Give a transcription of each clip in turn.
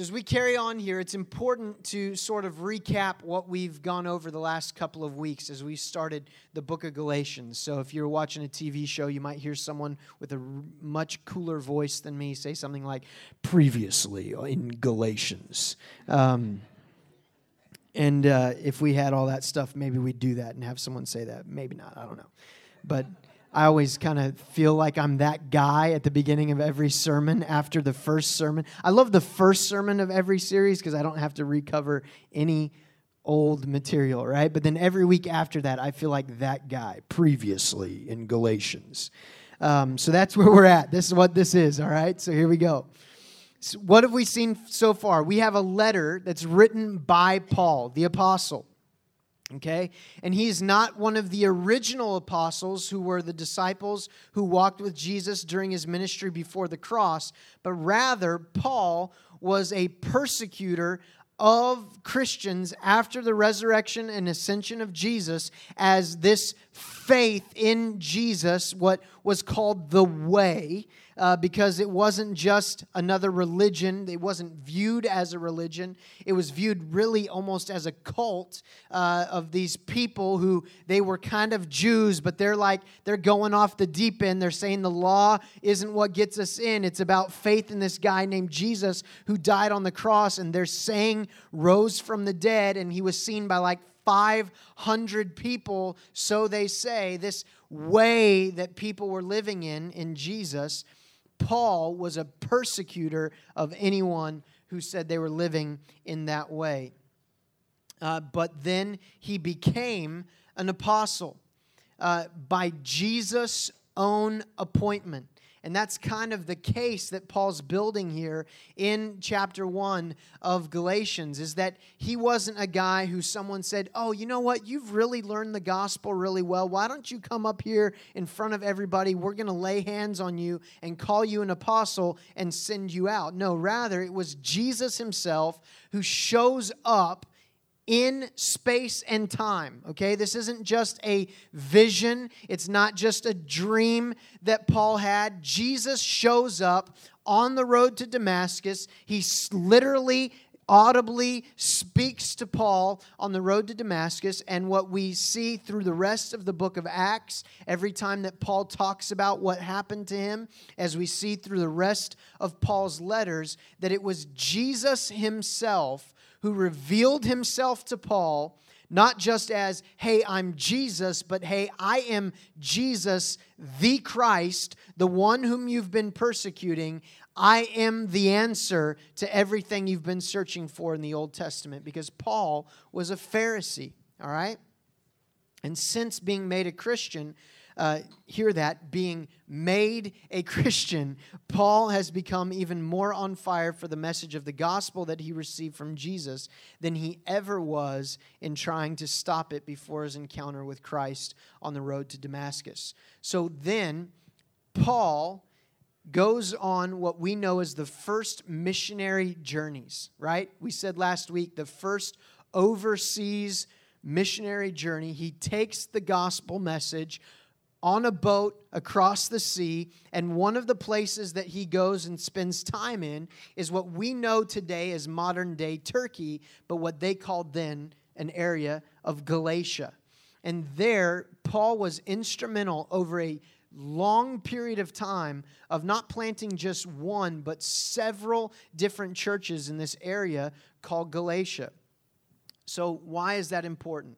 So, as we carry on here, it's important to sort of recap what we've gone over the last couple of weeks as we started the book of Galatians. So, if you're watching a TV show, you might hear someone with a much cooler voice than me say something like, previously in Galatians. Um, and uh, if we had all that stuff, maybe we'd do that and have someone say that. Maybe not, I don't know. But I always kind of feel like I'm that guy at the beginning of every sermon after the first sermon. I love the first sermon of every series because I don't have to recover any old material, right? But then every week after that, I feel like that guy previously in Galatians. Um, so that's where we're at. This is what this is, all right? So here we go. So what have we seen so far? We have a letter that's written by Paul, the apostle. Okay? And he's not one of the original apostles who were the disciples who walked with Jesus during his ministry before the cross, but rather, Paul was a persecutor of Christians after the resurrection and ascension of Jesus as this faith in Jesus, what was called the way, uh, because it wasn't just another religion. It wasn't viewed as a religion. It was viewed really almost as a cult uh, of these people who they were kind of Jews, but they're like, they're going off the deep end. They're saying the law isn't what gets us in. It's about faith in this guy named Jesus who died on the cross, and they're saying rose from the dead, and he was seen by like 500 people, so they say. This way that people were living in, in Jesus Paul was a persecutor of anyone who said they were living in that way. Uh, but then he became an apostle uh, by Jesus' own appointment. And that's kind of the case that Paul's building here in chapter 1 of Galatians is that he wasn't a guy who someone said, Oh, you know what? You've really learned the gospel really well. Why don't you come up here in front of everybody? We're going to lay hands on you and call you an apostle and send you out. No, rather, it was Jesus himself who shows up in space and time. Okay, this isn't just a vision, it's not just a dream that Paul had. Jesus shows up on the road to Damascus. He literally audibly speaks to Paul on the road to Damascus. And what we see through the rest of the book of Acts, every time that Paul talks about what happened to him, as we see through the rest of Paul's letters, that it was Jesus himself who revealed himself to Paul, not just as, hey, I'm Jesus, but hey, I am Jesus, the Christ, the one whom you've been persecuting. I am the answer to everything you've been searching for in the Old Testament because Paul was a Pharisee, all right? And since being made a Christian, uh, hear that, being made a Christian, Paul has become even more on fire for the message of the gospel that he received from Jesus than he ever was in trying to stop it before his encounter with Christ on the road to Damascus. So then, Paul goes on what we know as the first missionary journeys, right? We said last week the first overseas missionary journey. He takes the gospel message on a boat across the sea. And one of the places that he goes and spends time in is what we know today as modern day Turkey, but what they called then an area of Galatia. And there, Paul was instrumental over a long period of time of not planting just one, but several different churches in this area called Galatia. So, why is that important?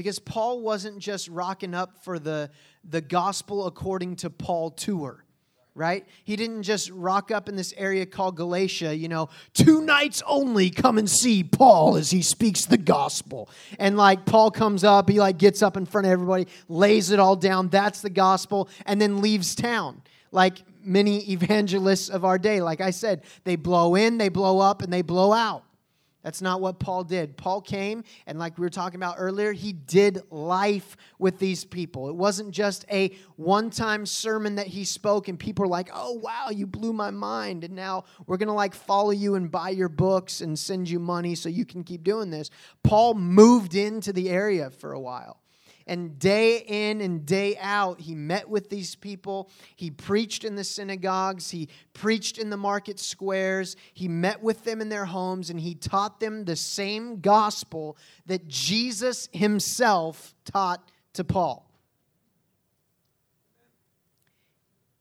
Because Paul wasn't just rocking up for the, the gospel according to Paul tour right? He didn't just rock up in this area called Galatia, you know, two nights only come and see Paul as he speaks the gospel. And like Paul comes up, he like gets up in front of everybody, lays it all down, that's the gospel, and then leaves town. Like many evangelists of our day, like I said, they blow in, they blow up, and they blow out. That's not what Paul did. Paul came, and like we were talking about earlier, he did life with these people. It wasn't just a one time sermon that he spoke, and people were like, oh, wow, you blew my mind. And now we're going to like follow you and buy your books and send you money so you can keep doing this. Paul moved into the area for a while. And day in and day out, he met with these people. He preached in the synagogues. He preached in the market squares. He met with them in their homes and he taught them the same gospel that Jesus himself taught to Paul.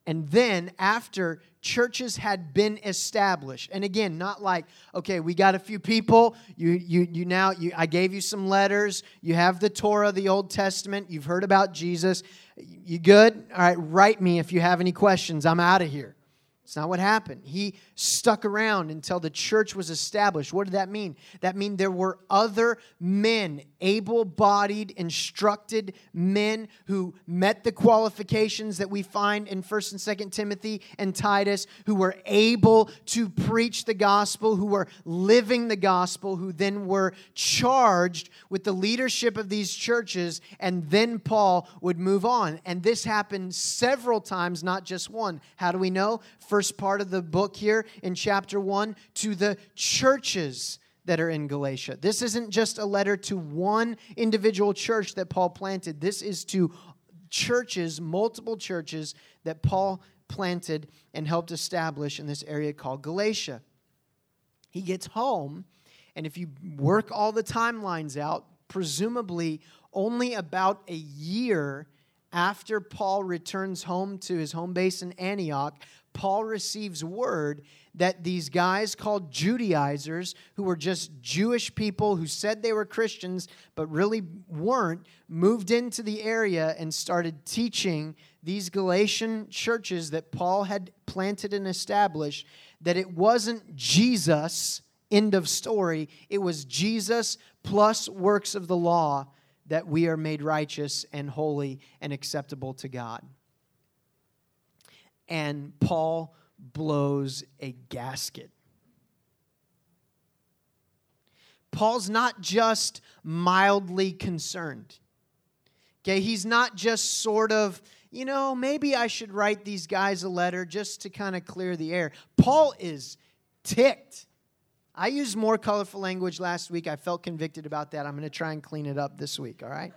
And then, after churches had been established, and again, not like, okay, we got a few people, you, you, you now, you, I gave you some letters, you have the Torah, the Old Testament, you've heard about Jesus, you good? All right, write me if you have any questions, I'm out of here. It's not what happened. He stuck around until the church was established. What did that mean? That mean there were other men, able bodied, instructed men who met the qualifications that we find in 1st and 2nd Timothy and Titus, who were able to preach the gospel, who were living the gospel, who then were charged with the leadership of these churches, and then Paul would move on. And this happened several times, not just one. How do we know? first part of the book here in chapter 1 to the churches that are in Galatia. This isn't just a letter to one individual church that Paul planted, this is to churches, multiple churches that Paul planted and helped establish in this area called Galatia. He gets home, and if you work all the timelines out, presumably only about a year after Paul returns home to his home base in Antioch, Paul receives word that these guys called Judaizers, who were just Jewish people who said they were Christians but really weren't, moved into the area and started teaching these Galatian churches that Paul had planted and established that it wasn't Jesus, end of story, it was Jesus plus works of the law that we are made righteous and holy and acceptable to God and Paul blows a gasket. Paul's not just mildly concerned. Okay, he's not just sort of, you know, maybe I should write these guys a letter just to kind of clear the air. Paul is ticked. I used more colorful language last week. I felt convicted about that. I'm going to try and clean it up this week, all right?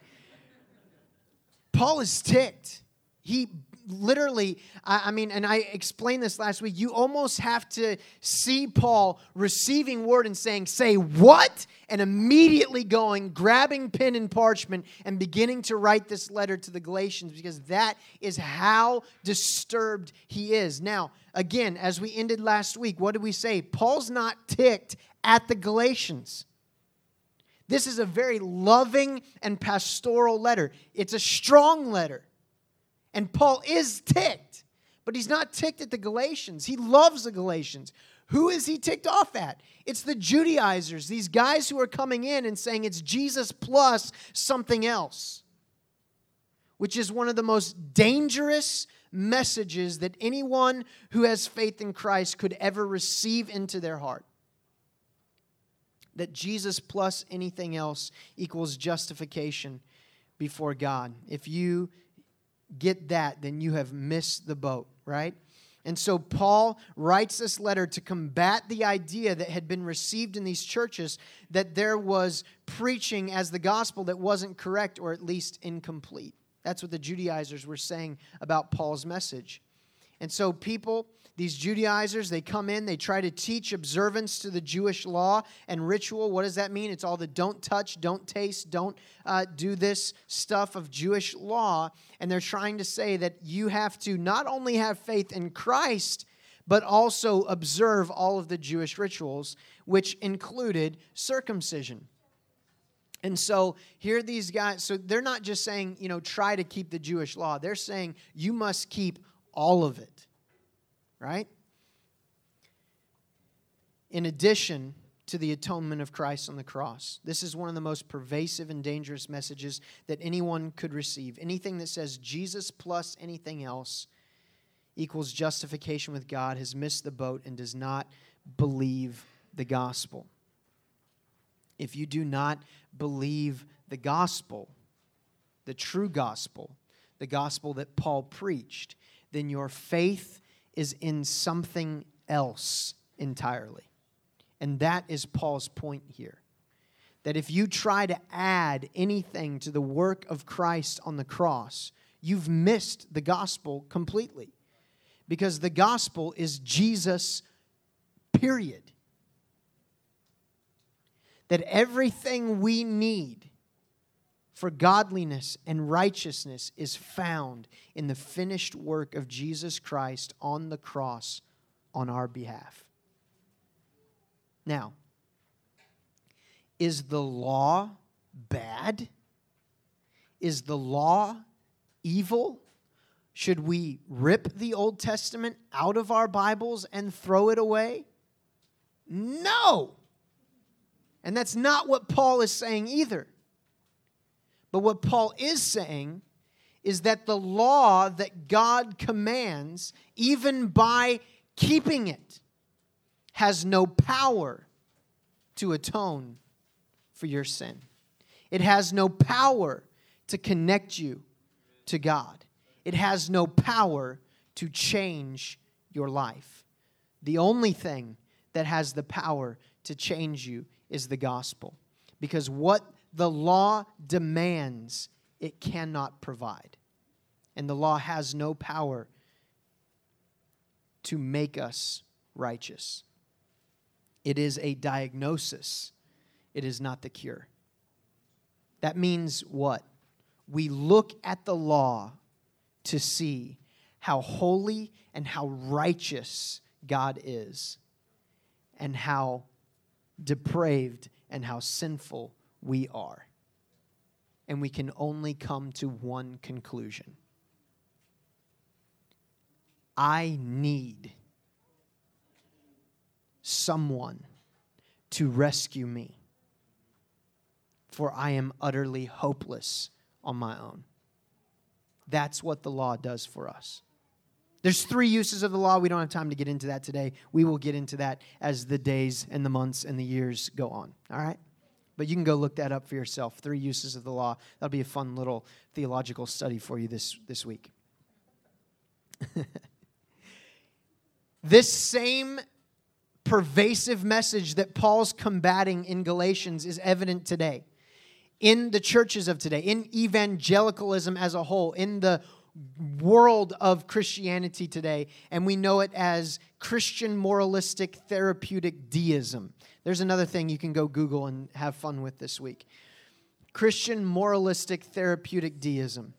Paul is ticked. He literally, I, I mean, and I explained this last week, you almost have to see Paul receiving word and saying, Say what? And immediately going, grabbing pen and parchment, and beginning to write this letter to the Galatians because that is how disturbed he is. Now, again, as we ended last week, what did we say? Paul's not ticked at the Galatians. This is a very loving and pastoral letter. It's a strong letter. And Paul is ticked, but he's not ticked at the Galatians. He loves the Galatians. Who is he ticked off at? It's the Judaizers, these guys who are coming in and saying it's Jesus plus something else, which is one of the most dangerous messages that anyone who has faith in Christ could ever receive into their heart. That Jesus plus anything else equals justification before God. If you get that, then you have missed the boat, right? And so Paul writes this letter to combat the idea that had been received in these churches that there was preaching as the gospel that wasn't correct or at least incomplete. That's what the Judaizers were saying about Paul's message. And so people these Judaizers, they come in, they try to teach observance to the Jewish law and ritual. What does that mean? It's all the don't touch, don't taste, don't uh, do this stuff of Jewish law. And they're trying to say that you have to not only have faith in Christ, but also observe all of the Jewish rituals, which included circumcision. And so here these guys, so they're not just saying, you know, try to keep the Jewish law. They're saying you must keep all of it right? In addition to the atonement of Christ on the cross. This is one of the most pervasive and dangerous messages that anyone could receive. Anything that says Jesus plus anything else equals justification with God has missed the boat and does not believe the gospel. If you do not believe the gospel, the true gospel, the gospel that Paul preached, then your faith is in something else entirely. And that is Paul's point here. that if you try to add anything to the work of Christ on the cross, you've missed the gospel completely. Because the gospel is Jesus, period. That everything we need for godliness and righteousness is found in the finished work of Jesus Christ on the cross on our behalf. Now, is the law bad? Is the law evil? Should we rip the Old Testament out of our Bibles and throw it away? No. And that's not what Paul is saying either. But what Paul is saying is that the law that God commands, even by keeping it, has no power to atone for your sin. It has no power to connect you to God. It has no power to change your life. The only thing that has the power to change you is the gospel. Because what the law demands, it cannot provide. And the law has no power to make us righteous. It is a diagnosis, it is not the cure. That means what? We look at the law to see how holy and how righteous God is, and how depraved and how sinful we are. And we can only come to one conclusion I need someone to rescue me, for I am utterly hopeless on my own. That's what the law does for us. There's three uses of the law. We don't have time to get into that today. We will get into that as the days and the months and the years go on. All right? But you can go look that up for yourself. Three uses of the law. That'll be a fun little theological study for you this, this week. this same pervasive message that Paul's combating in Galatians is evident today in the churches of today, in evangelicalism as a whole, in the world of Christianity today, and we know it as Christian moralistic therapeutic deism. There's another thing you can go Google and have fun with this week Christian moralistic therapeutic deism.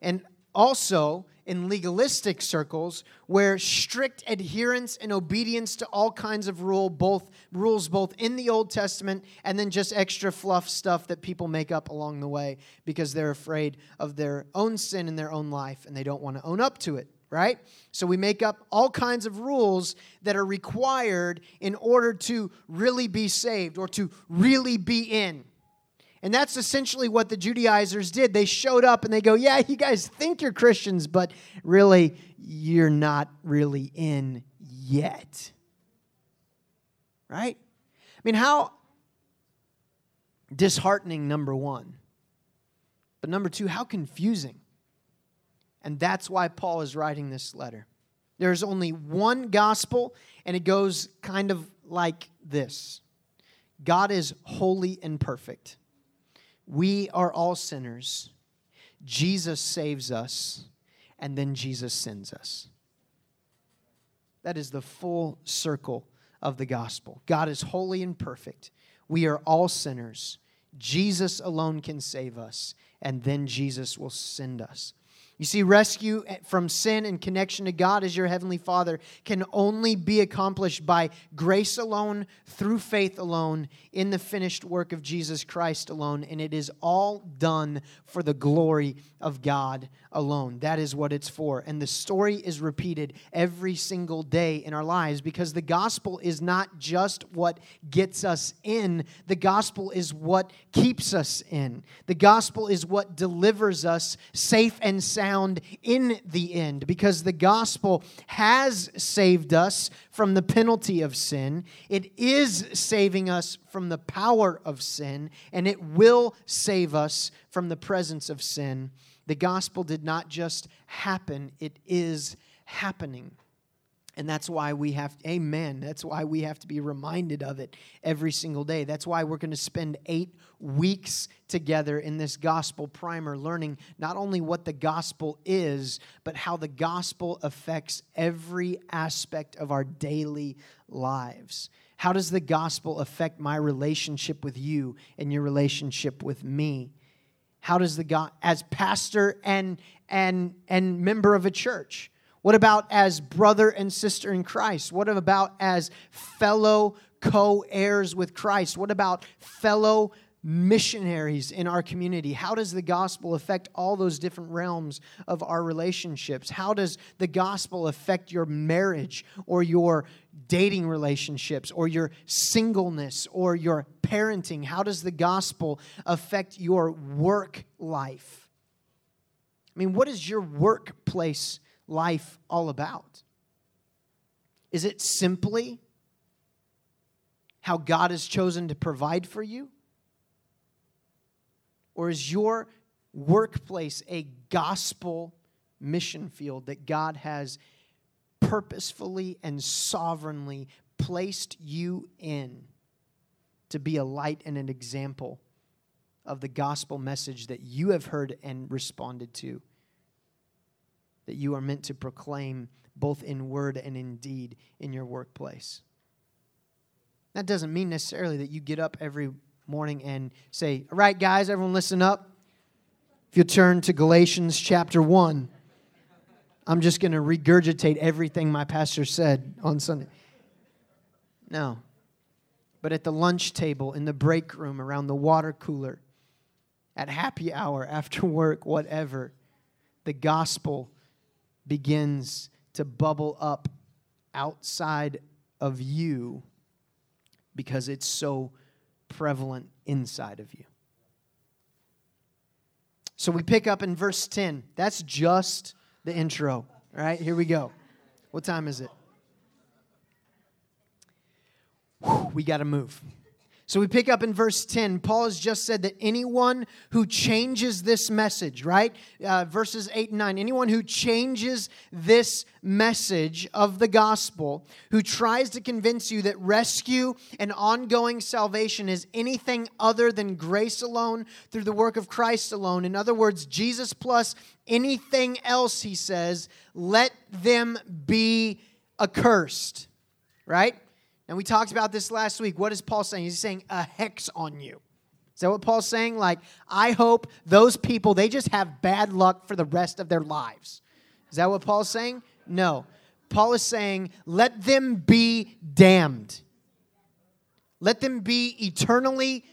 And also, in legalistic circles where strict adherence and obedience to all kinds of rule both rules both in the Old Testament and then just extra fluff stuff that people make up along the way because they're afraid of their own sin in their own life and they don't want to own up to it right? So we make up all kinds of rules that are required in order to really be saved or to really be in. And that's essentially what the Judaizers did. They showed up and they go, Yeah, you guys think you're Christians, but really, you're not really in yet. Right? I mean, how disheartening, number one. But number two, how confusing. And that's why Paul is writing this letter. There's only one gospel, and it goes kind of like this God is holy and perfect. We are all sinners. Jesus saves us, and then Jesus sends us. That is the full circle of the gospel. God is holy and perfect. We are all sinners. Jesus alone can save us, and then Jesus will send us. You see, rescue from sin and connection to God as your Heavenly Father can only be accomplished by grace alone, through faith alone, in the finished work of Jesus Christ alone. And it is all done for the glory of God alone. That is what it's for. And the story is repeated every single day in our lives because the gospel is not just what gets us in, the gospel is what keeps us in. The gospel is what delivers us safe and sound in the end because the gospel has saved us from the penalty of sin. It is saving us from the power of sin, and it will save us from the presence of sin the gospel did not just happen, it is happening. And that's why we have, amen, that's why we have to be reminded of it every single day. That's why we're going to spend eight weeks together in this gospel primer, learning not only what the gospel is, but how the gospel affects every aspect of our daily lives. How does the gospel affect my relationship with you and your relationship with me? How does the God, as pastor and, and, and member of a church, what about as brother and sister in Christ? What about as fellow co heirs with Christ? What about fellow missionaries in our community? How does the gospel affect all those different realms of our relationships? How does the gospel affect your marriage or your dating relationships or your singleness or your parenting? How does the gospel affect your work life? I mean, what is your workplace life all about? Is it simply how God has chosen to provide for you? Or is your workplace a gospel mission field that God has purposefully and sovereignly placed you in to be a light and an example of the gospel message that you have heard and responded to? That you are meant to proclaim both in word and in deed in your workplace. That doesn't mean necessarily that you get up every morning and say, All right, guys, everyone listen up. If you turn to Galatians chapter 1, I'm just going to regurgitate everything my pastor said on Sunday. No. But at the lunch table, in the break room, around the water cooler, at happy hour, after work, whatever, the gospel begins to bubble up outside of you because it's so prevalent inside of you. So we pick up in verse 10. That's just the intro. All right, here we go. What time is it? Whew, we got to move. So we pick up in verse 10. Paul has just said that anyone who changes this message, right? Uh, verses 8 and 9. Anyone who changes this message of the gospel, who tries to convince you that rescue and ongoing salvation is anything other than grace alone through the work of Christ alone. In other words, Jesus plus anything else, he says, let them be accursed, right? And we talked about this last week. What is Paul saying? He's saying a hex on you. Is that what Paul's saying? Like, I hope those people, they just have bad luck for the rest of their lives. Is that what Paul's saying? No. Paul is saying, let them be damned. Let them be eternally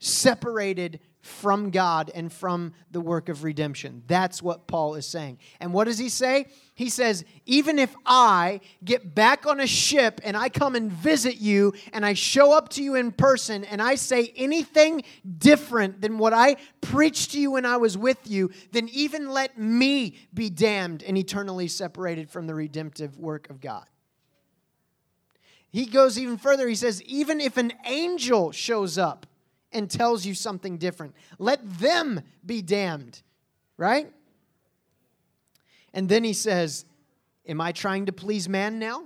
separated from God and from the work of redemption. That's what Paul is saying. And what does he say? He says, even if I get back on a ship and I come and visit you and I show up to you in person and I say anything different than what I preached to you when I was with you, then even let me be damned and eternally separated from the redemptive work of God. He goes even further. He says, even if an angel shows up and tells you something different. Let them be damned, right? And then he says, Am I trying to please man now?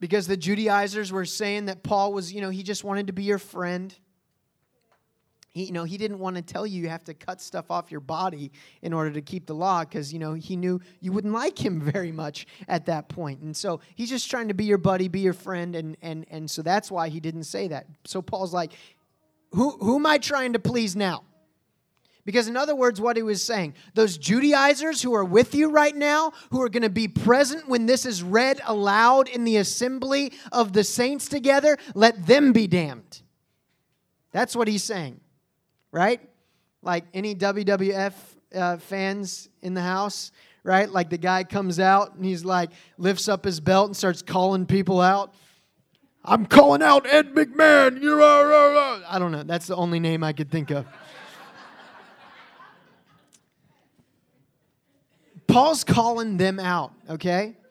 Because the Judaizers were saying that Paul was, you know, he just wanted to be your friend. He, you know, he didn't want to tell you you have to cut stuff off your body in order to keep the law because, you know, he knew you wouldn't like him very much at that point. And so he's just trying to be your buddy, be your friend. And, and, and so that's why he didn't say that. So Paul's like, who, who am I trying to please now? Because, in other words, what he was saying, those Judaizers who are with you right now, who are going to be present when this is read aloud in the assembly of the saints together, let them be damned. That's what he's saying right? Like any WWF uh, fans in the house, right? Like the guy comes out and he's like, lifts up his belt and starts calling people out. I'm calling out Ed McMahon. You're, I don't know. That's the only name I could think of. Paul's calling them out, okay?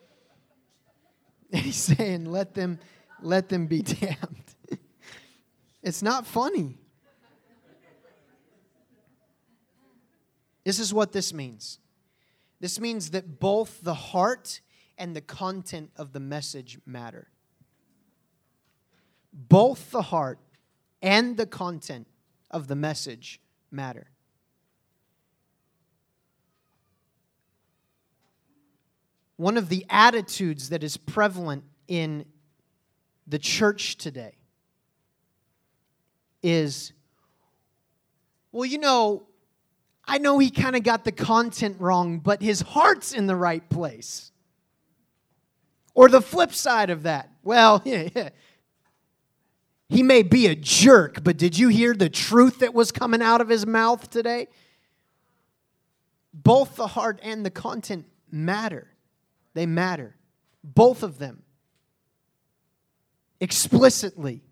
And he's saying, let them, let them be damned. it's not funny. This is what this means. This means that both the heart and the content of the message matter. Both the heart and the content of the message matter. One of the attitudes that is prevalent in the church today is well, you know, I know he kind of got the content wrong, but his heart's in the right place. Or the flip side of that, well, he may be a jerk, but did you hear the truth that was coming out of his mouth today? Both the heart and the content matter. They matter. Both of them explicitly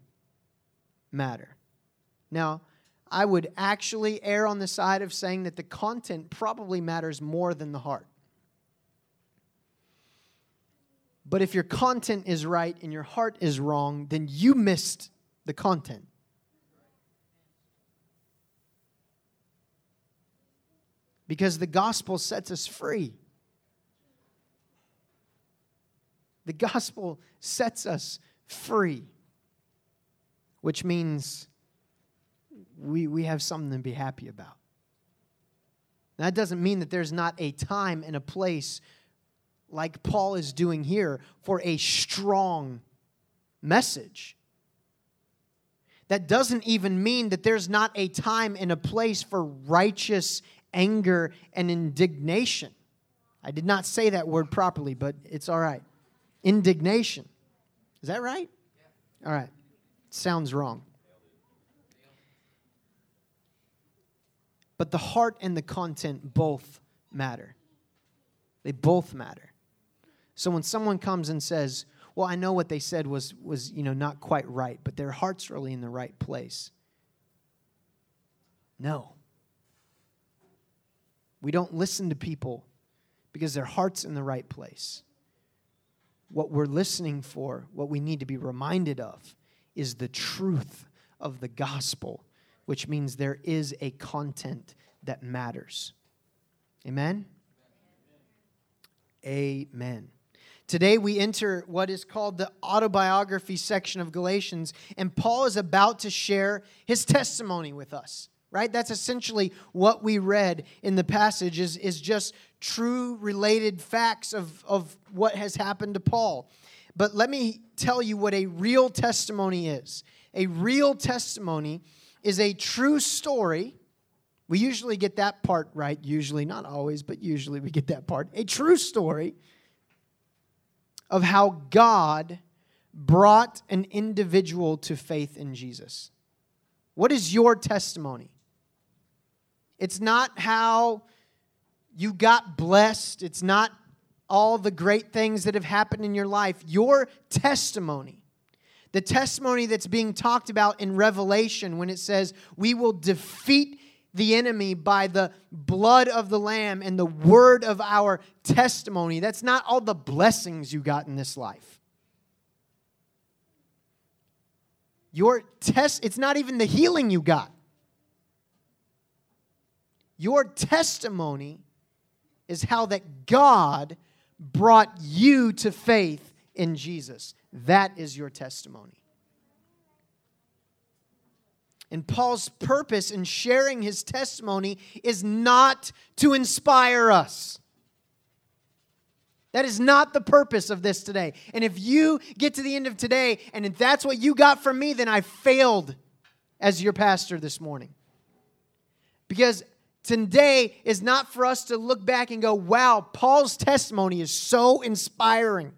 matter. Now, I would actually err on the side of saying that the content probably matters more than the heart. But if your content is right and your heart is wrong, then you missed the content. Because the gospel sets us free. The gospel sets us free, which means we, we have something to be happy about. Now, that doesn't mean that there's not a time and a place like Paul is doing here for a strong message. That doesn't even mean that there's not a time and a place for righteous anger and indignation. I did not say that word properly, but it's all right. Indignation. Is that right? All right. Sounds wrong. But the heart and the content both matter. They both matter. So when someone comes and says, "Well, I know what they said was was, you know, not quite right, but their heart's really in the right place." No. We don't listen to people because their heart's in the right place. What we're listening for, what we need to be reminded of, is the truth of the gospel which means there is a content that matters. Amen? Amen. Today we enter what is called the autobiography section of Galatians, and Paul is about to share his testimony with us. Right? That's essentially what we read in the passage is, is just true related facts of, of what has happened to Paul. But let me tell you what a real testimony is. A real testimony is a true story. We usually get that part right, usually, not always, but usually we get that part. A true story of how God brought an individual to faith in Jesus. What is your testimony? It's not how you got blessed, it's not all the great things that have happened in your life. Your testimony the testimony that's being talked about in Revelation when it says, We will defeat the enemy by the blood of the Lamb and the word of our testimony. That's not all the blessings you got in this life. Your test, it's not even the healing you got. Your testimony is how that God brought you to faith in Jesus. That is your testimony. And Paul's purpose in sharing his testimony is not to inspire us. That is not the purpose of this today. And if you get to the end of today and if that's what you got from me, then I failed as your pastor this morning. Because today is not for us to look back and go, wow, Paul's testimony is so inspiring.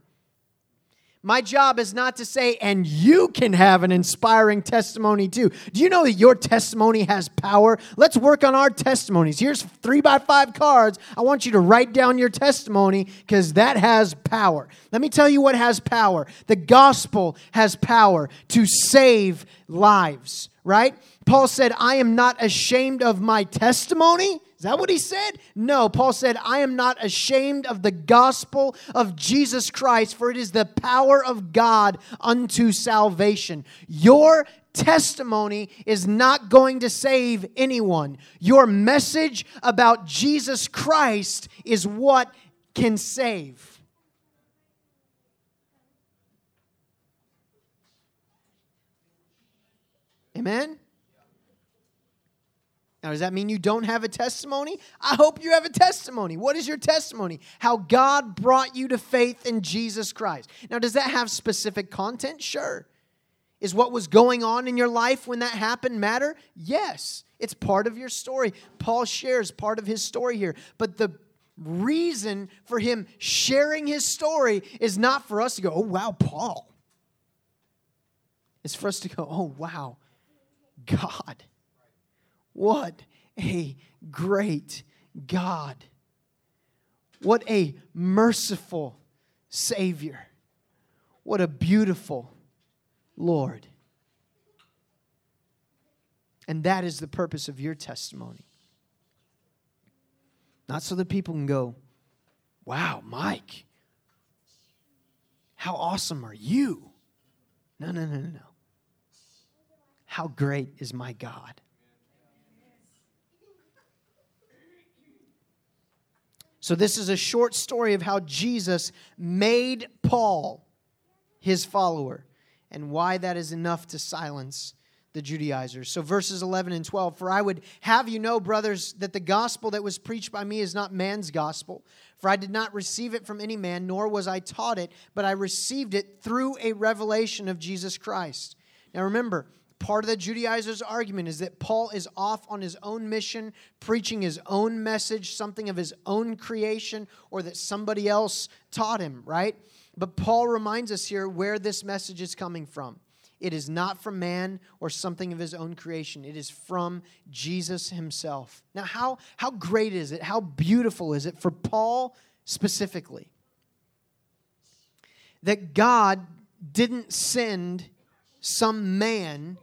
My job is not to say, and you can have an inspiring testimony too. Do you know that your testimony has power? Let's work on our testimonies. Here's three by five cards. I want you to write down your testimony because that has power. Let me tell you what has power the gospel has power to save lives, right? Paul said, I am not ashamed of my testimony. Is that what he said? No, Paul said, I am not ashamed of the gospel of Jesus Christ, for it is the power of God unto salvation. Your testimony is not going to save anyone. Your message about Jesus Christ is what can save. Amen? Now, does that mean you don't have a testimony? I hope you have a testimony. What is your testimony? How God brought you to faith in Jesus Christ. Now, does that have specific content? Sure. Is what was going on in your life when that happened matter? Yes. It's part of your story. Paul shares part of his story here. But the reason for him sharing his story is not for us to go, oh, wow, Paul. It's for us to go, oh, wow, God. What a great God. What a merciful Savior. What a beautiful Lord. And that is the purpose of your testimony. Not so that people can go, wow, Mike, how awesome are you? No, no, no, no, no. How great is my God? So, this is a short story of how Jesus made Paul his follower and why that is enough to silence the Judaizers. So, verses 11 and 12 For I would have you know, brothers, that the gospel that was preached by me is not man's gospel. For I did not receive it from any man, nor was I taught it, but I received it through a revelation of Jesus Christ. Now, remember, Part of the Judaizers' argument is that Paul is off on his own mission, preaching his own message, something of his own creation, or that somebody else taught him, right? But Paul reminds us here where this message is coming from. It is not from man or something of his own creation. It is from Jesus himself. Now, how, how great is it? How beautiful is it for Paul specifically? That God didn't send some man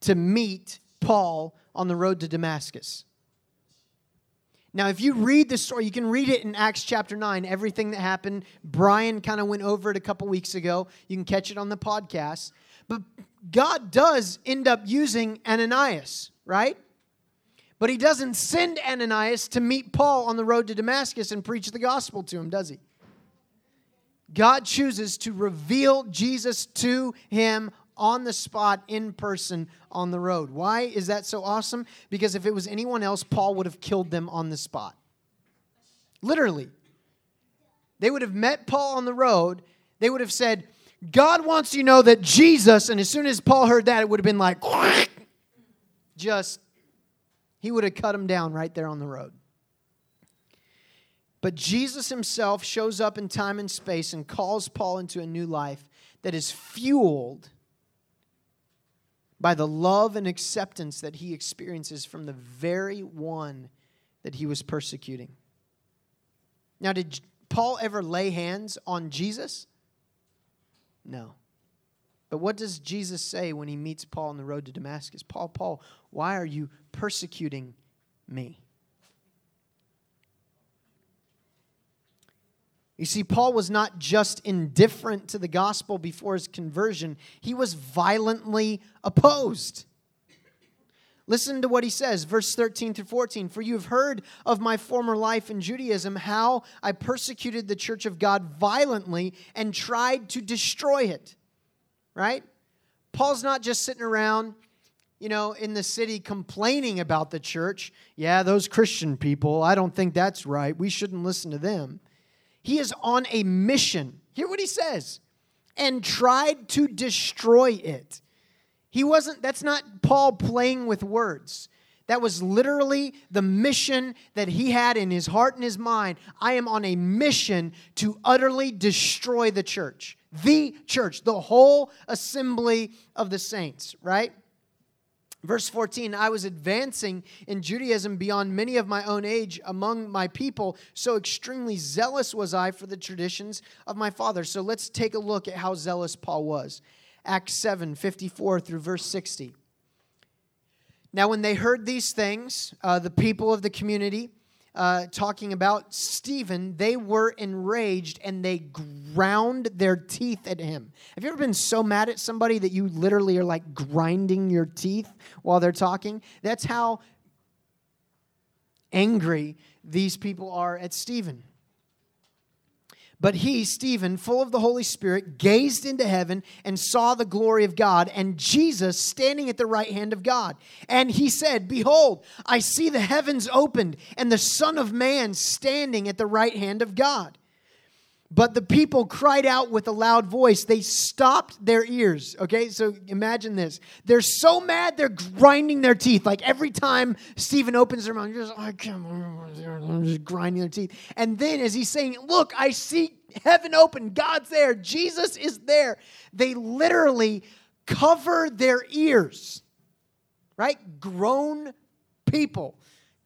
to meet Paul on the road to Damascus. Now, if you read the story, you can read it in Acts chapter 9, everything that happened. Brian kind of went over it a couple weeks ago. You can catch it on the podcast. But God does end up using Ananias, right? But he doesn't send Ananias to meet Paul on the road to Damascus and preach the gospel to him, does he? God chooses to reveal Jesus to him on the spot, in person, on the road. Why is that so awesome? Because if it was anyone else, Paul would have killed them on the spot. Literally. They would have met Paul on the road. They would have said, God wants you to know that Jesus, and as soon as Paul heard that, it would have been like, just, he would have cut him down right there on the road. But Jesus himself shows up in time and space and calls Paul into a new life that is fueled by the love and acceptance that he experiences from the very one that he was persecuting. Now, did Paul ever lay hands on Jesus? No. But what does Jesus say when he meets Paul on the road to Damascus? Paul, Paul, why are you persecuting me? You see, Paul was not just indifferent to the gospel before his conversion, he was violently opposed. Listen to what he says, verse 13 through 14. For you have heard of my former life in Judaism, how I persecuted the church of God violently and tried to destroy it. Right? Paul's not just sitting around, you know, in the city complaining about the church. Yeah, those Christian people, I don't think that's right. We shouldn't listen to them. He is on a mission. Hear what he says. And tried to destroy it. He wasn't, that's not Paul playing with words. That was literally the mission that he had in his heart and his mind. I am on a mission to utterly destroy the church. The church, the whole assembly of the saints, right? Verse 14, I was advancing in Judaism beyond many of my own age among my people, so extremely zealous was I for the traditions of my father. So let's take a look at how zealous Paul was. Acts 7 54 through verse 60. Now, when they heard these things, uh, the people of the community uh, talking about Stephen, they were enraged and they ground their teeth at him. Have you ever been so mad at somebody that you literally are like grinding your teeth while they're talking? That's how angry these people are at Stephen. But he, Stephen, full of the Holy Spirit, gazed into heaven and saw the glory of God and Jesus standing at the right hand of God. And he said, Behold, I see the heavens opened and the Son of Man standing at the right hand of God. But the people cried out with a loud voice. They stopped their ears. Okay, so imagine this. They're so mad they're grinding their teeth. Like every time Stephen opens their mouth, just, I can't I'm just grinding their teeth. And then as he's saying, Look, I see heaven open, God's there, Jesus is there. They literally cover their ears. Right? Grown people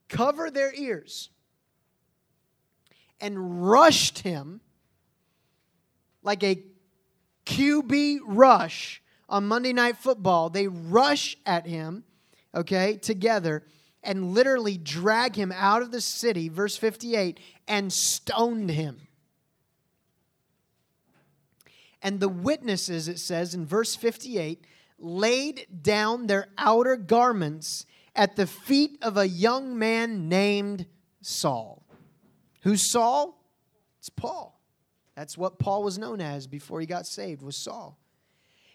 cover their ears and rushed him like a QB rush on Monday Night Football. They rush at him, okay, together and literally drag him out of the city, verse 58, and stoned him. And the witnesses, it says in verse 58, laid down their outer garments at the feet of a young man named Saul. Who's Saul? It's Paul. That's what Paul was known as before he got saved, was Saul.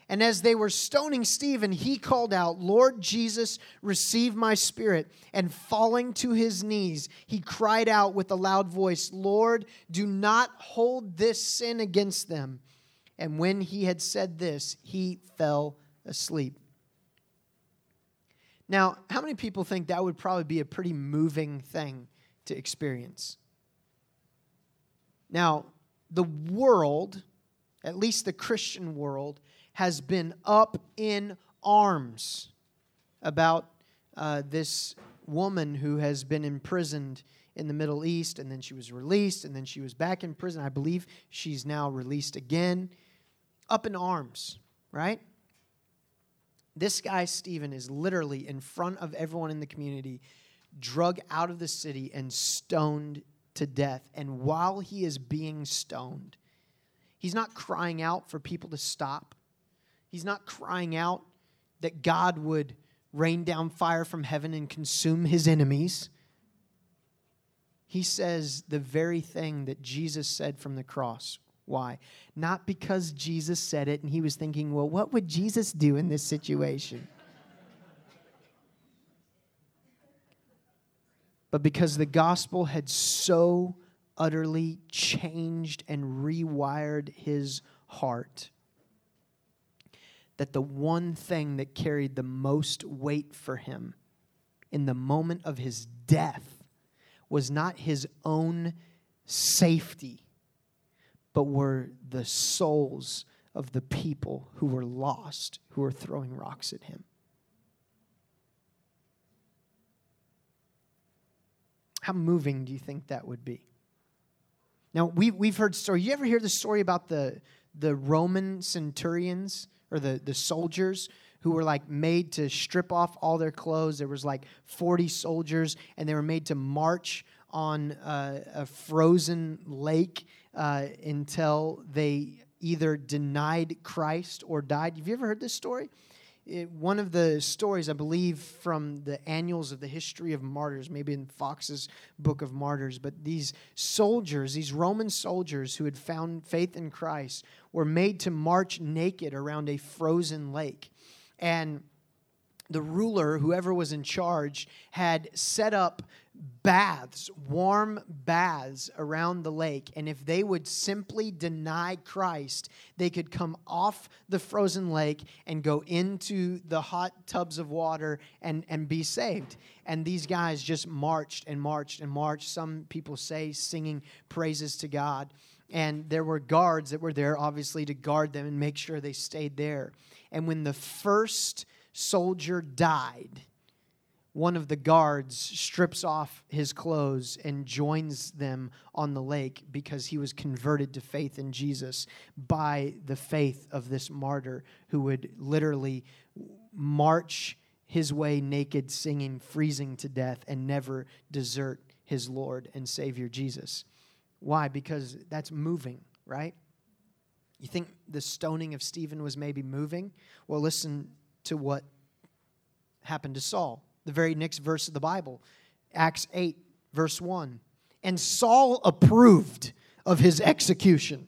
And as they were stoning Stephen, he called out, Lord Jesus, receive my spirit. And falling to his knees, he cried out with a loud voice, Lord, do not hold this sin against them. And when he had said this, he fell asleep. Now, how many people think that would probably be a pretty moving thing to experience? Now, the world, at least the Christian world, has been up in arms about uh, this woman who has been imprisoned in the Middle East, and then she was released, and then she was back in prison. I believe she's now released again. Up in arms, right? This guy, Stephen, is literally in front of everyone in the community, drug out of the city and stoned to death. And while he is being stoned, he's not crying out for people to stop. He's not crying out that God would rain down fire from heaven and consume his enemies. He says the very thing that Jesus said from the cross. Why? Not because Jesus said it and he was thinking, well, what would Jesus do in this situation? But because the gospel had so utterly changed and rewired his heart that the one thing that carried the most weight for him in the moment of his death was not his own safety, but were the souls of the people who were lost, who were throwing rocks at him. How moving do you think that would be? Now, we, we've heard stories. You ever hear the story about the, the Roman centurions or the, the soldiers who were like made to strip off all their clothes? There was like 40 soldiers, and they were made to march on uh, a frozen lake uh, until they either denied Christ or died. Have you ever heard this story? It, one of the stories, I believe, from the Annals of the History of Martyrs, maybe in Foxe's Book of Martyrs, but these soldiers, these Roman soldiers who had found faith in Christ, were made to march naked around a frozen lake. And the ruler, whoever was in charge, had set up baths, warm baths around the lake. And if they would simply deny Christ, they could come off the frozen lake and go into the hot tubs of water and, and be saved. And these guys just marched and marched and marched. Some people say singing praises to God. And there were guards that were there, obviously, to guard them and make sure they stayed there. And when the first soldier died, one of the guards strips off his clothes and joins them on the lake because he was converted to faith in Jesus by the faith of this martyr who would literally march his way naked, singing, freezing to death, and never desert his Lord and Savior Jesus. Why? Because that's moving, right? You think the stoning of Stephen was maybe moving? Well, listen to what happened to Saul. The very next verse of the Bible, Acts 8, verse 1. And Saul approved of his execution.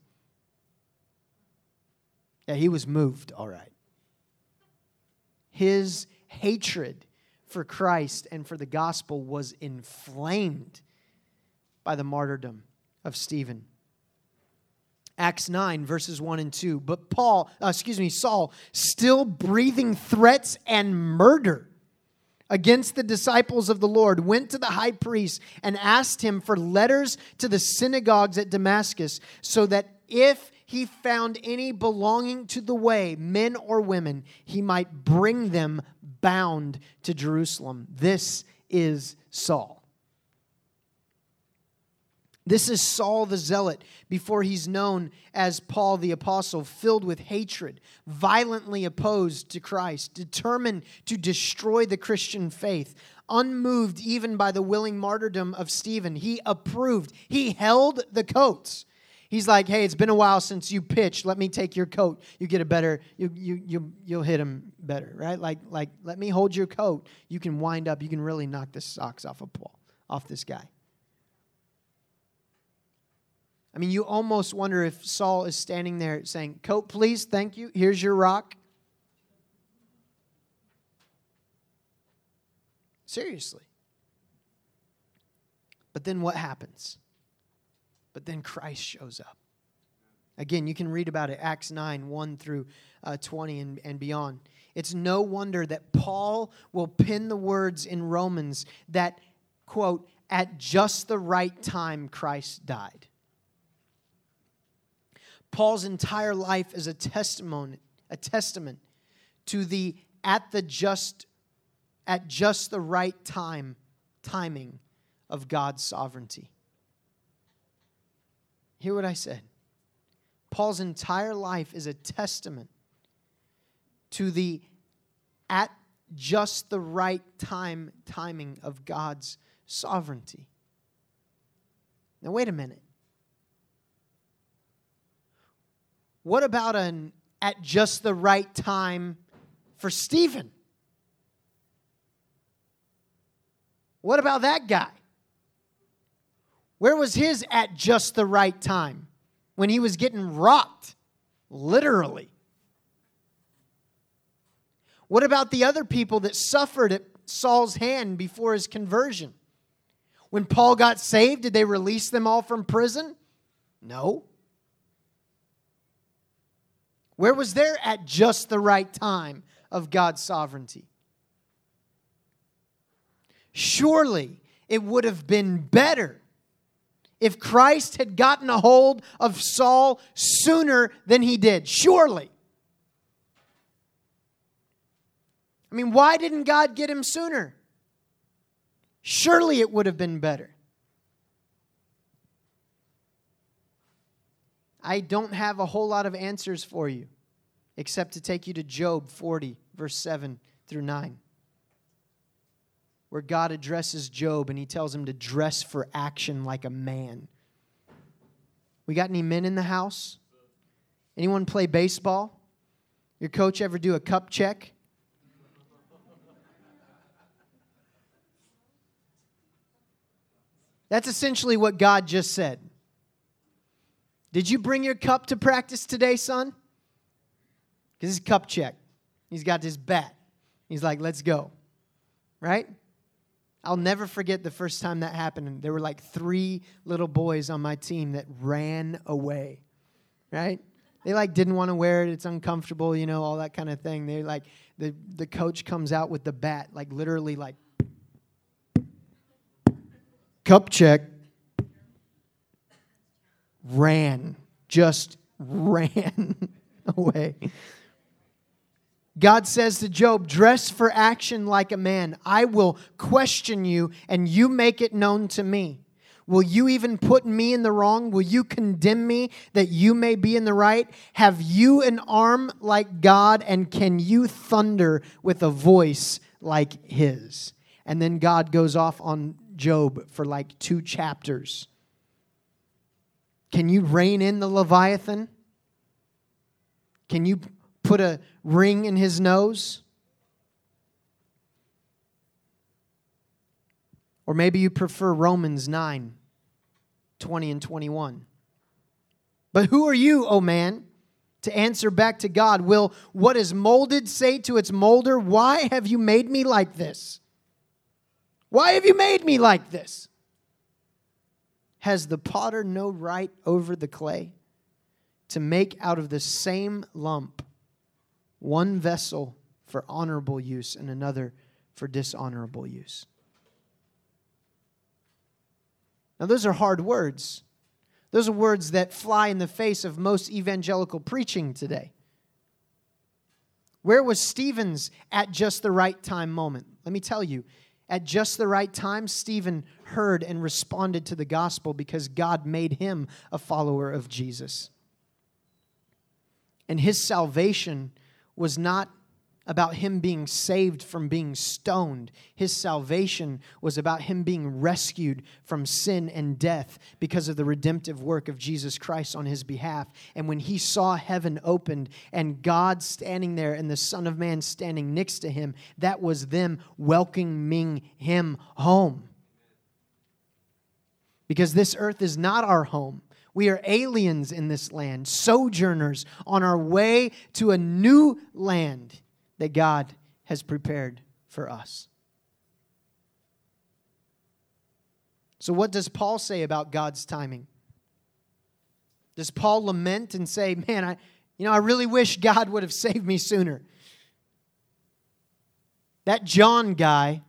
Yeah, he was moved, all right. His hatred for Christ and for the gospel was inflamed by the martyrdom of Stephen. Acts 9, verses 1 and 2. But Paul, uh, excuse me, Saul, still breathing threats and murder against the disciples of the Lord, went to the high priest and asked him for letters to the synagogues at Damascus, so that if he found any belonging to the way, men or women, he might bring them bound to Jerusalem. This is Saul. This is Saul the Zealot before he's known as Paul the Apostle, filled with hatred, violently opposed to Christ, determined to destroy the Christian faith, unmoved even by the willing martyrdom of Stephen. He approved, he held the coats He's like, hey, it's been a while since you pitched. Let me take your coat. You get a better, you, you, you, you'll hit him better, right? Like, like, let me hold your coat. You can wind up. You can really knock the socks off of Paul, off this guy. I mean, you almost wonder if Saul is standing there saying, Coat, please, thank you. Here's your rock. Seriously. But then what happens? But then Christ shows up. Again, you can read about it, Acts 9, 1 through uh, 20 and, and beyond. It's no wonder that Paul will pin the words in Romans that, quote, at just the right time Christ died. Paul's entire life is a testimony, a testament to the at the just at just the right time timing of God's sovereignty. Hear what I said. Paul's entire life is a testament to the at just the right time timing of God's sovereignty. Now, wait a minute. What about an at just the right time for Stephen? What about that guy? Where was his at just the right time? When he was getting rocked, literally. What about the other people that suffered at Saul's hand before his conversion? When Paul got saved, did they release them all from prison? No. Where was there at just the right time of God's sovereignty? Surely it would have been better if Christ had gotten a hold of Saul sooner than he did. Surely. I mean, why didn't God get him sooner? Surely it would have been better. I don't have a whole lot of answers for you except to take you to Job 40, verse 7 through 9 where God addresses Job and he tells him to dress for action like a man. We got any men in the house? Anyone play baseball? Your coach ever do a cup check? That's essentially what God just said. Did you bring your cup to practice today, son? Because it's cup check. He's got his bat. He's like, let's go. Right? I'll never forget the first time that happened. There were like three little boys on my team that ran away, right? They like didn't want to wear it. It's uncomfortable, you know, all that kind of thing. They like the the coach comes out with the bat, like literally like cup check. Ran, just ran away. God says to Job, Dress for action like a man. I will question you, and you make it known to me. Will you even put me in the wrong? Will you condemn me that you may be in the right? Have you an arm like God, and can you thunder with a voice like his? And then God goes off on Job for like two chapters. Can you rein in the Leviathan? Can you put a ring in his nose? Or maybe you prefer Romans 9 20 and 21. But who are you, O oh man, to answer back to God? Will what is molded say to its molder, Why have you made me like this? Why have you made me like this? Has the potter no right over the clay to make out of the same lump one vessel for honorable use and another for dishonorable use? Now, those are hard words. Those are words that fly in the face of most evangelical preaching today. Where was Stephen's at just the right time moment? Let me tell you, at just the right time, Stephen heard and responded to the gospel because God made him a follower of Jesus. And his salvation was not about him being saved from being stoned. His salvation was about him being rescued from sin and death because of the redemptive work of Jesus Christ on his behalf. And when he saw heaven opened and God standing there and the Son of Man standing next to him, that was them welcoming him home. Because this earth is not our home. We are aliens in this land, sojourners on our way to a new land that God has prepared for us. So, what does Paul say about God's timing? Does Paul lament and say, Man, I, you know, I really wish God would have saved me sooner? That John guy,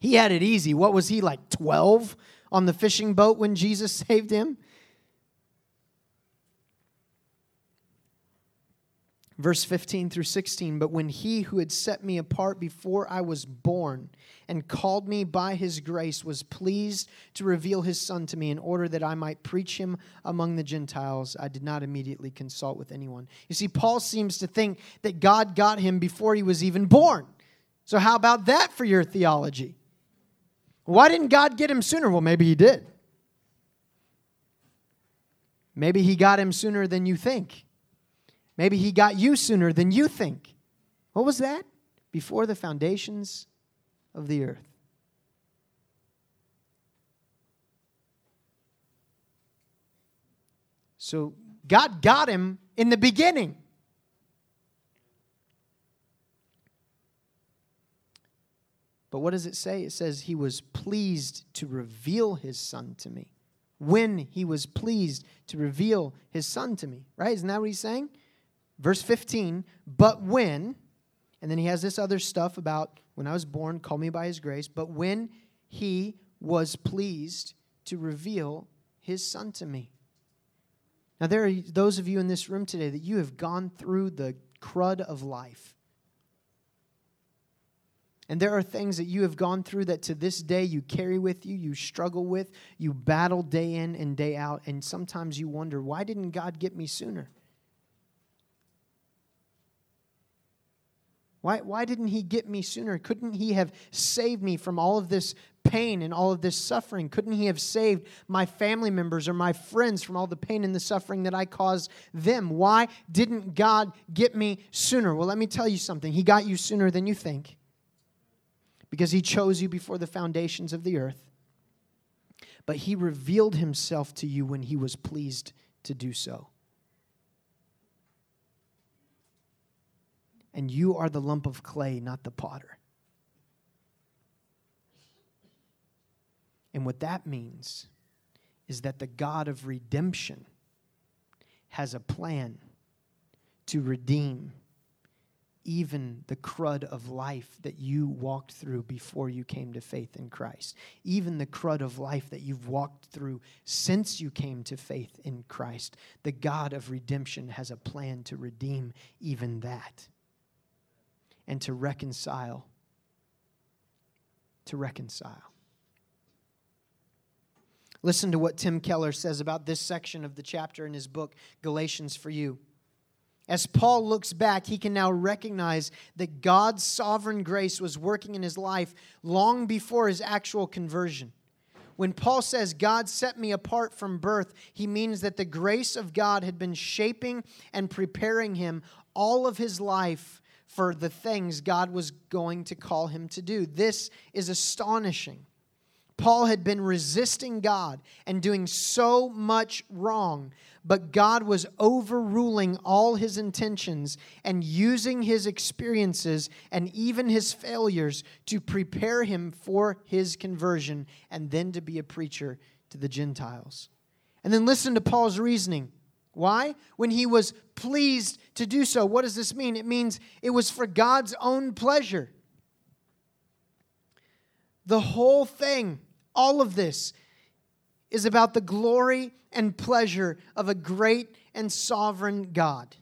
he had it easy. What was he like, 12 on the fishing boat when Jesus saved him? Verse 15 through 16 But when he who had set me apart before I was born and called me by his grace was pleased to reveal his son to me in order that I might preach him among the Gentiles, I did not immediately consult with anyone. You see, Paul seems to think that God got him before he was even born. So, how about that for your theology? Why didn't God get him sooner? Well, maybe he did. Maybe he got him sooner than you think. Maybe he got you sooner than you think. What was that? Before the foundations of the earth. So God got him in the beginning. But what does it say? It says he was pleased to reveal his son to me. When he was pleased to reveal his son to me, right? Isn't that what he's saying? Verse 15, but when, and then he has this other stuff about when I was born, call me by his grace, but when he was pleased to reveal his son to me. Now, there are those of you in this room today that you have gone through the crud of life. And there are things that you have gone through that to this day you carry with you, you struggle with, you battle day in and day out, and sometimes you wonder, why didn't God get me sooner? Why, why didn't he get me sooner? Couldn't he have saved me from all of this pain and all of this suffering? Couldn't he have saved my family members or my friends from all the pain and the suffering that I caused them? Why didn't God get me sooner? Well, let me tell you something. He got you sooner than you think because he chose you before the foundations of the earth. But he revealed himself to you when he was pleased to do so. and you are the lump of clay, not the potter. And what that means is that the God of redemption has a plan to redeem even the crud of life that you walked through before you came to faith in Christ, even the crud of life that you've walked through since you came to faith in Christ. The God of redemption has a plan to redeem even that and to reconcile. To reconcile. Listen to what Tim Keller says about this section of the chapter in his book, Galatians for You. As Paul looks back, he can now recognize that God's sovereign grace was working in his life long before his actual conversion. When Paul says, God set me apart from birth, he means that the grace of God had been shaping and preparing him all of his life for the things God was going to call him to do. This is astonishing. Paul had been resisting God and doing so much wrong, but God was overruling all his intentions and using his experiences and even his failures to prepare him for his conversion and then to be a preacher to the Gentiles. And then listen to Paul's reasoning. Why? When he was pleased to do so. What does this mean? It means it was for God's own pleasure. The whole thing all of this is about the glory and pleasure of a great and sovereign God.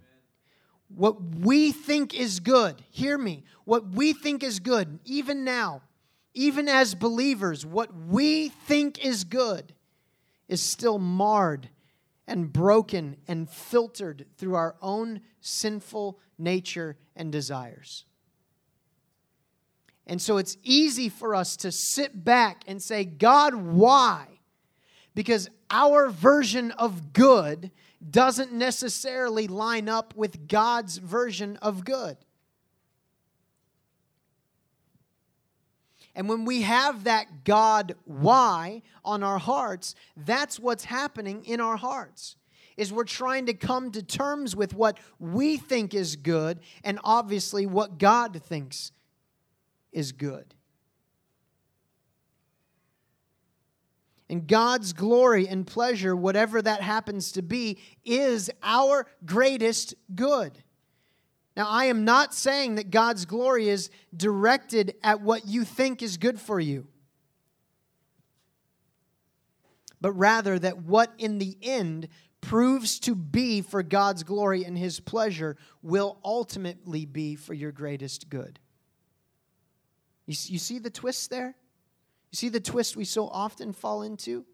What we think is good, hear me, what we think is good, even now, even as believers, what we think is good is still marred and broken and filtered through our own sinful nature and desires. And so it's easy for us to sit back and say, God, why? Because our version of good doesn't necessarily line up with God's version of good. And when we have that God why on our hearts, that's what's happening in our hearts. Is we're trying to come to terms with what we think is good and obviously what God thinks is good. And God's glory and pleasure, whatever that happens to be, is our greatest good. Now, I am not saying that God's glory is directed at what you think is good for you, but rather that what in the end proves to be for God's glory and His pleasure will ultimately be for your greatest good. You, you see the twist there? You see the twist we so often fall into?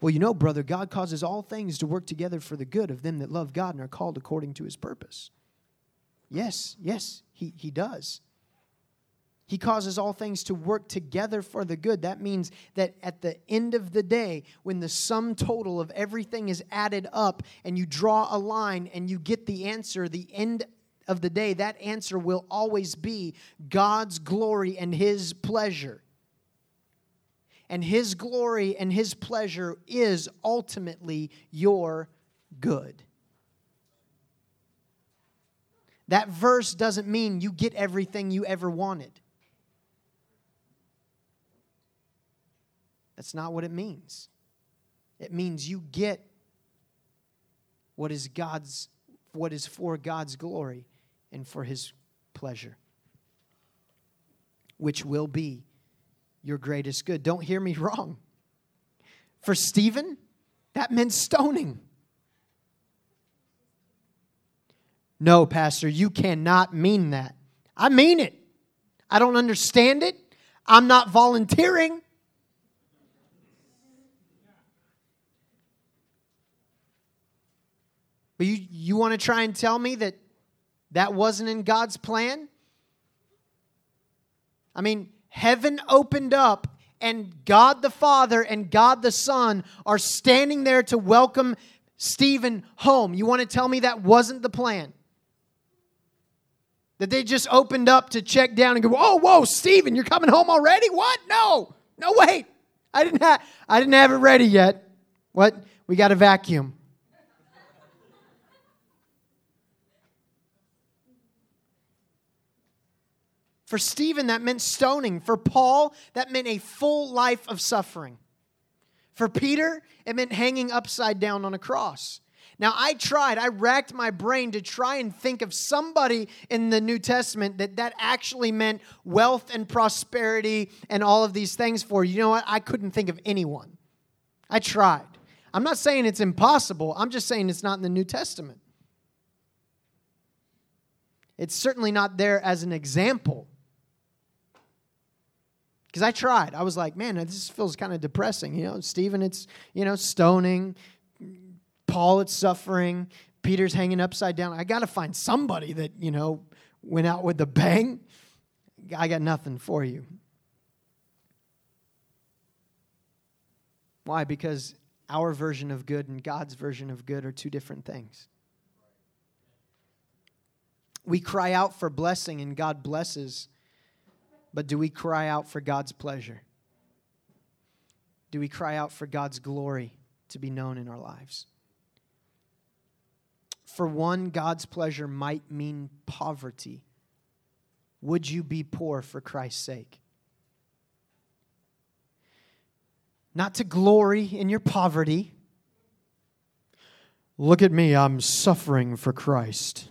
Well, you know, brother, God causes all things to work together for the good of them that love God and are called according to his purpose. Yes, yes, he, he does. He causes all things to work together for the good. That means that at the end of the day, when the sum total of everything is added up and you draw a line and you get the answer, the end of the day, that answer will always be God's glory and His pleasure. And His glory and His pleasure is ultimately your good. That verse doesn't mean you get everything you ever wanted. That's not what it means. It means you get what is God's what is for God's glory and for his pleasure, which will be your greatest good. Don't hear me wrong. For Stephen, that meant stoning. No, Pastor, you cannot mean that. I mean it. I don't understand it. I'm not volunteering. But you, you want to try and tell me that that wasn't in God's plan? I mean, heaven opened up, and God the Father and God the Son are standing there to welcome Stephen home. You want to tell me that wasn't the plan? That they just opened up to check down and go, "Whoa, whoa, Stephen, you're coming home already? What? No, no, wait, I didn't have, I didn't have it ready yet. What? We got a vacuum. For Stephen, that meant stoning. For Paul, that meant a full life of suffering. For Peter, it meant hanging upside down on a cross. Now, I tried, I racked my brain to try and think of somebody in the New Testament that that actually meant wealth and prosperity and all of these things for. You know what? I couldn't think of anyone. I tried. I'm not saying it's impossible, I'm just saying it's not in the New Testament. It's certainly not there as an example. Because I tried. I was like, man, this feels kind of depressing. You know, Stephen, it's, you know, stoning. Paul, it's suffering. Peter's hanging upside down. I got to find somebody that, you know, went out with a bang. I got nothing for you. Why? Because our version of good and God's version of good are two different things. We cry out for blessing and God blesses, but do we cry out for God's pleasure? Do we cry out for God's glory to be known in our lives? For one, God's pleasure might mean poverty. Would you be poor for Christ's sake? Not to glory in your poverty. Look at me, I'm suffering for Christ.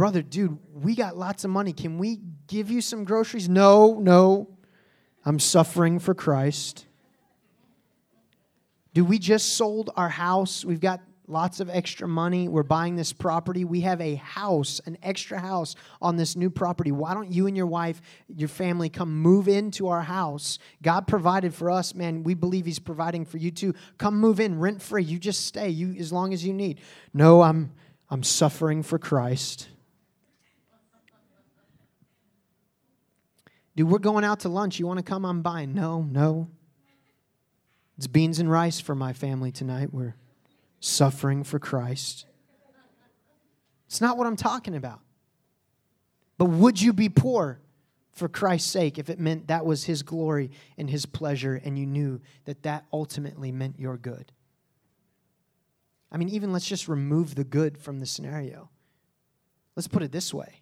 Brother, dude, we got lots of money. Can we give you some groceries? No, no. I'm suffering for Christ. Do we just sold our house? We've got lots of extra money. We're buying this property. We have a house, an extra house on this new property. Why don't you and your wife, your family come move into our house? God provided for us, man. We believe He's providing for you too. Come move in rent free. You just stay you as long as you need. No, I'm I'm suffering for Christ. Dude, we're going out to lunch. You want to come? on by? No, no. It's beans and rice for my family tonight. We're suffering for Christ. It's not what I'm talking about. But would you be poor for Christ's sake if it meant that was His glory and His pleasure and you knew that that ultimately meant your good? I mean, even let's just remove the good from the scenario. Let's put it this way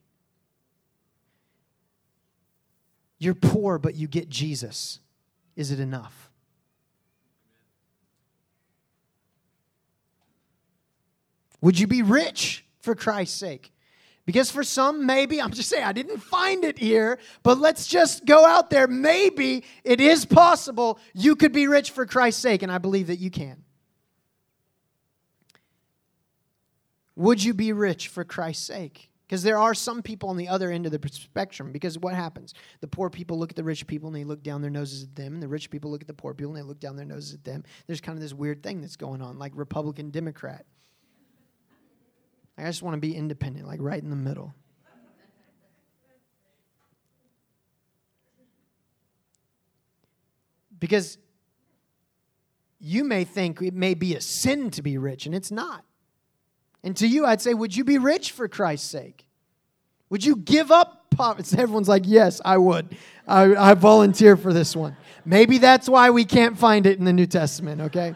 You're poor, but you get Jesus. Is it enough? Would you be rich for Christ's sake? Because for some, maybe, I'm just saying, I didn't find it here, but let's just go out there. Maybe it is possible you could be rich for Christ's sake, and I believe that you can. Would you be rich for Christ's sake? Because there are some people on the other end of the spectrum. Because what happens? The poor people look at the rich people and they look down their noses at them, and the rich people look at the poor people and they look down their noses at them. There's kind of this weird thing that's going on, like Republican Democrat. I just want to be independent, like right in the middle. Because you may think it may be a sin to be rich, and it's not. And to you, I'd say, would you be rich for Christ's sake? Would you give up poverty? Everyone's like, yes, I would. I, I volunteer for this one. Maybe that's why we can't find it in the New Testament, okay?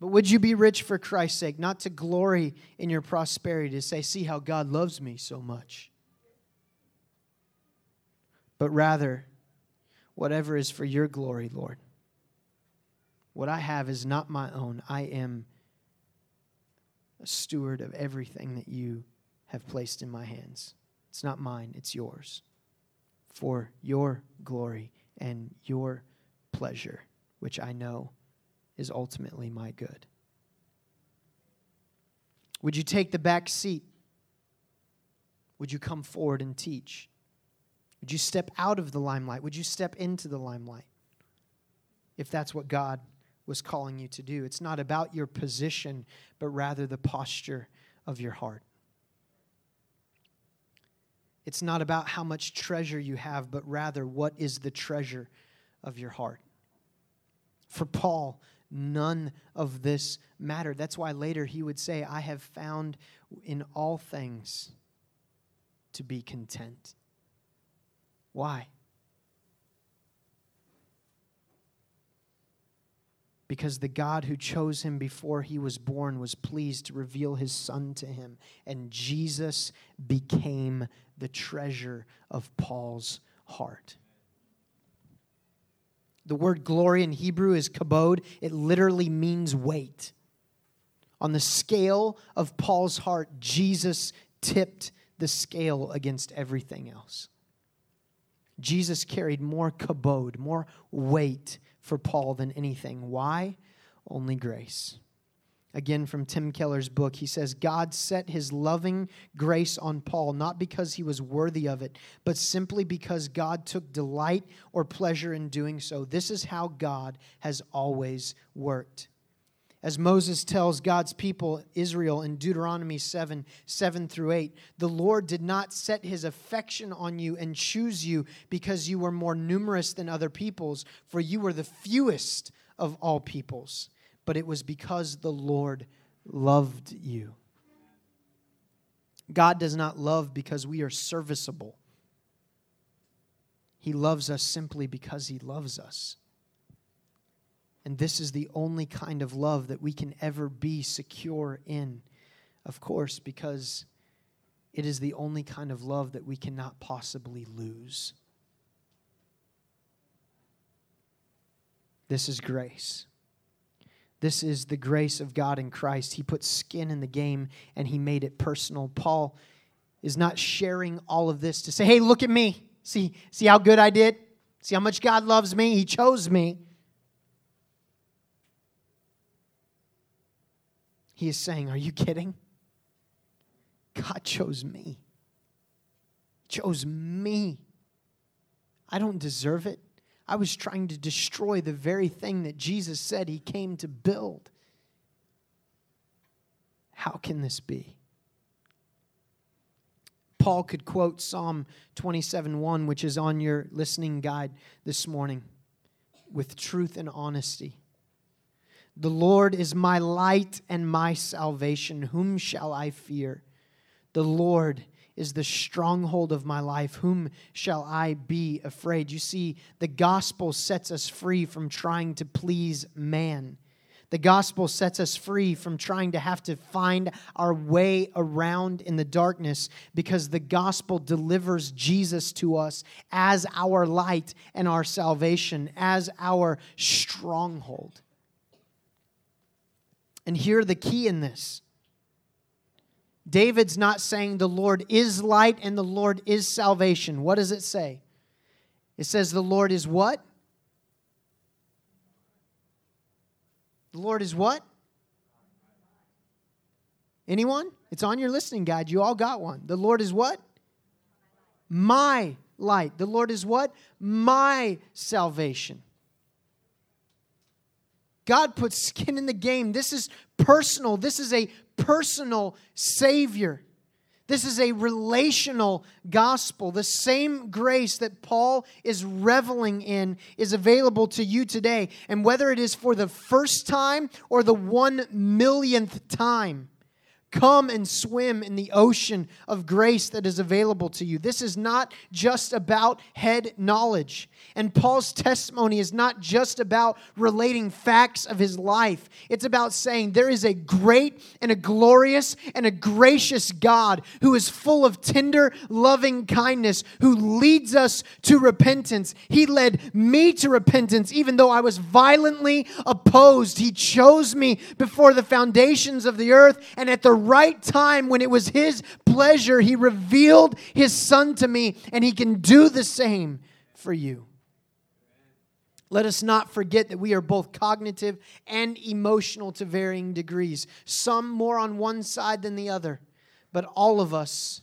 But would you be rich for Christ's sake, not to glory in your prosperity, to say, see how God loves me so much? But rather, whatever is for your glory, Lord. What I have is not my own. I am a steward of everything that you have placed in my hands. It's not mine, it's yours. For your glory and your pleasure, which I know is ultimately my good. Would you take the back seat? Would you come forward and teach? Would you step out of the limelight? Would you step into the limelight? If that's what God was calling you to do. It's not about your position, but rather the posture of your heart. It's not about how much treasure you have, but rather what is the treasure of your heart. For Paul, none of this mattered. That's why later he would say, I have found in all things to be content. Why? Because the God who chose him before he was born was pleased to reveal his son to him. And Jesus became the treasure of Paul's heart. The word glory in Hebrew is kabod. It literally means weight. On the scale of Paul's heart, Jesus tipped the scale against everything else. Jesus carried more kabod, more weight for Paul than anything. Why? Only grace. Again, from Tim Keller's book, he says, God set his loving grace on Paul, not because he was worthy of it, but simply because God took delight or pleasure in doing so. This is how God has always worked. As Moses tells God's people, Israel, in Deuteronomy 7 7 through 8, the Lord did not set his affection on you and choose you because you were more numerous than other peoples, for you were the fewest of all peoples but it was because the Lord loved you. God does not love because we are serviceable. He loves us simply because He loves us. And this is the only kind of love that we can ever be secure in, of course, because it is the only kind of love that we cannot possibly lose. This is grace. This is the grace of God in Christ. He put skin in the game and he made it personal. Paul is not sharing all of this to say, hey, look at me. See, see how good I did? See how much God loves me? He chose me. He is saying, Are you kidding? God chose me. Chose me. I don't deserve it. I was trying to destroy the very thing that Jesus said he came to build. How can this be? Paul could quote Psalm 27 1, which is on your listening guide this morning, with truth and honesty. The Lord is my light and my salvation. Whom shall I fear? The Lord is the stronghold of my life. Whom shall I be afraid? You see, the gospel sets us free from trying to please man. The gospel sets us free from trying to have to find our way around in the darkness because the gospel delivers Jesus to us as our light and our salvation, as our stronghold. And here the key in this David's not saying the Lord is light and the Lord is salvation. What does it say? It says the Lord is what? The Lord is what? Anyone? It's on your listening guide. You all got one. The Lord is what? My light. The Lord is what? My salvation. God puts skin in the game. This is personal. This is a personal Savior. This is a relational gospel. The same grace that Paul is reveling in is available to you today. And whether it is for the first time or the one millionth time, Come and swim in the ocean of grace that is available to you. This is not just about head knowledge. And Paul's testimony is not just about relating facts of his life. It's about saying there is a great and a glorious and a gracious God who is full of tender, loving kindness, who leads us to repentance. He led me to repentance, even though I was violently opposed. He chose me before the foundations of the earth and at the right time, when it was His pleasure, He revealed His Son to me, and He can do the same for you. Let us not forget that we are both cognitive and emotional to varying degrees, some more on one side than the other, but all of us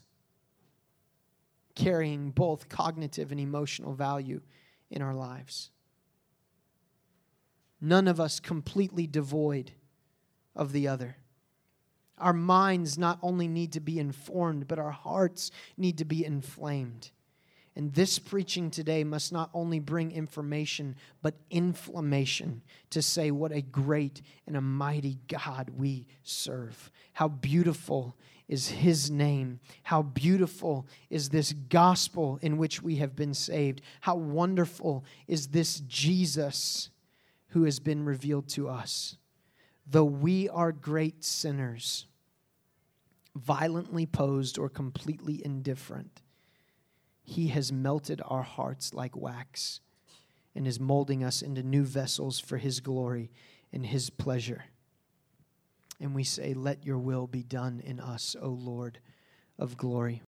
carrying both cognitive and emotional value in our lives. None of us completely devoid of the other. Our minds not only need to be informed, but our hearts need to be inflamed. And this preaching today must not only bring information, but inflammation to say what a great and a mighty God we serve. How beautiful is His name. How beautiful is this gospel in which we have been saved. How wonderful is this Jesus who has been revealed to us though we are great sinners, violently posed or completely indifferent, He has melted our hearts like wax and is molding us into new vessels for His glory and His pleasure. And we say, Let your will be done in us, O Lord of glory.